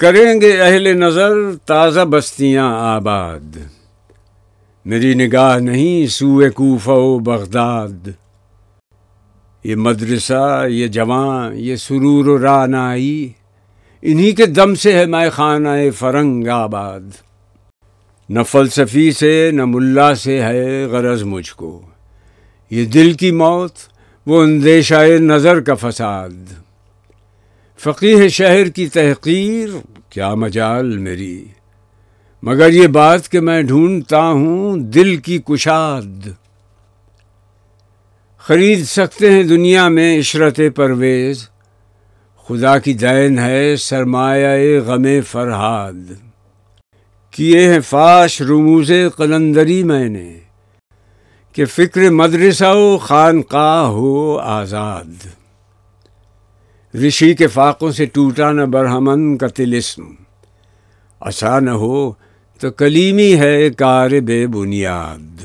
کریں گے اہل نظر تازہ بستیاں آباد۔ میری نگاہ نہیں سوئے کوفہ و بغداد۔ یہ مدرسہ، یہ جوان، یہ سرور و رانائی، انہی کے دم سے ہے میں خانہ فرنگ آباد۔ نہ فلسفی سے، نہ ملا سے ہے غرض مجھ کو۔ یہ دل کی موت، وہ اندیشہ نظر کا فساد۔ فقیر شہر کی تحقیر، کیا مجال میری؟ مگر یہ بات کہ میں ڈھونڈتا ہوں دل کی کشاد۔ خرید سکتے ہیں دنیا میں عشرت پرویز، خدا کی دین ہے سرمایہ غم فرہاد۔ کیے ہیں فاش رموز قلندری میں نے، کہ فکر مدرسہ و خانقاہ ہو آزاد۔ رشی کے فاقوں سے ٹوٹا نہ برہمن کا تلسم اچھا نہ ہو تو کلیمی ہے کار بے بنیاد۔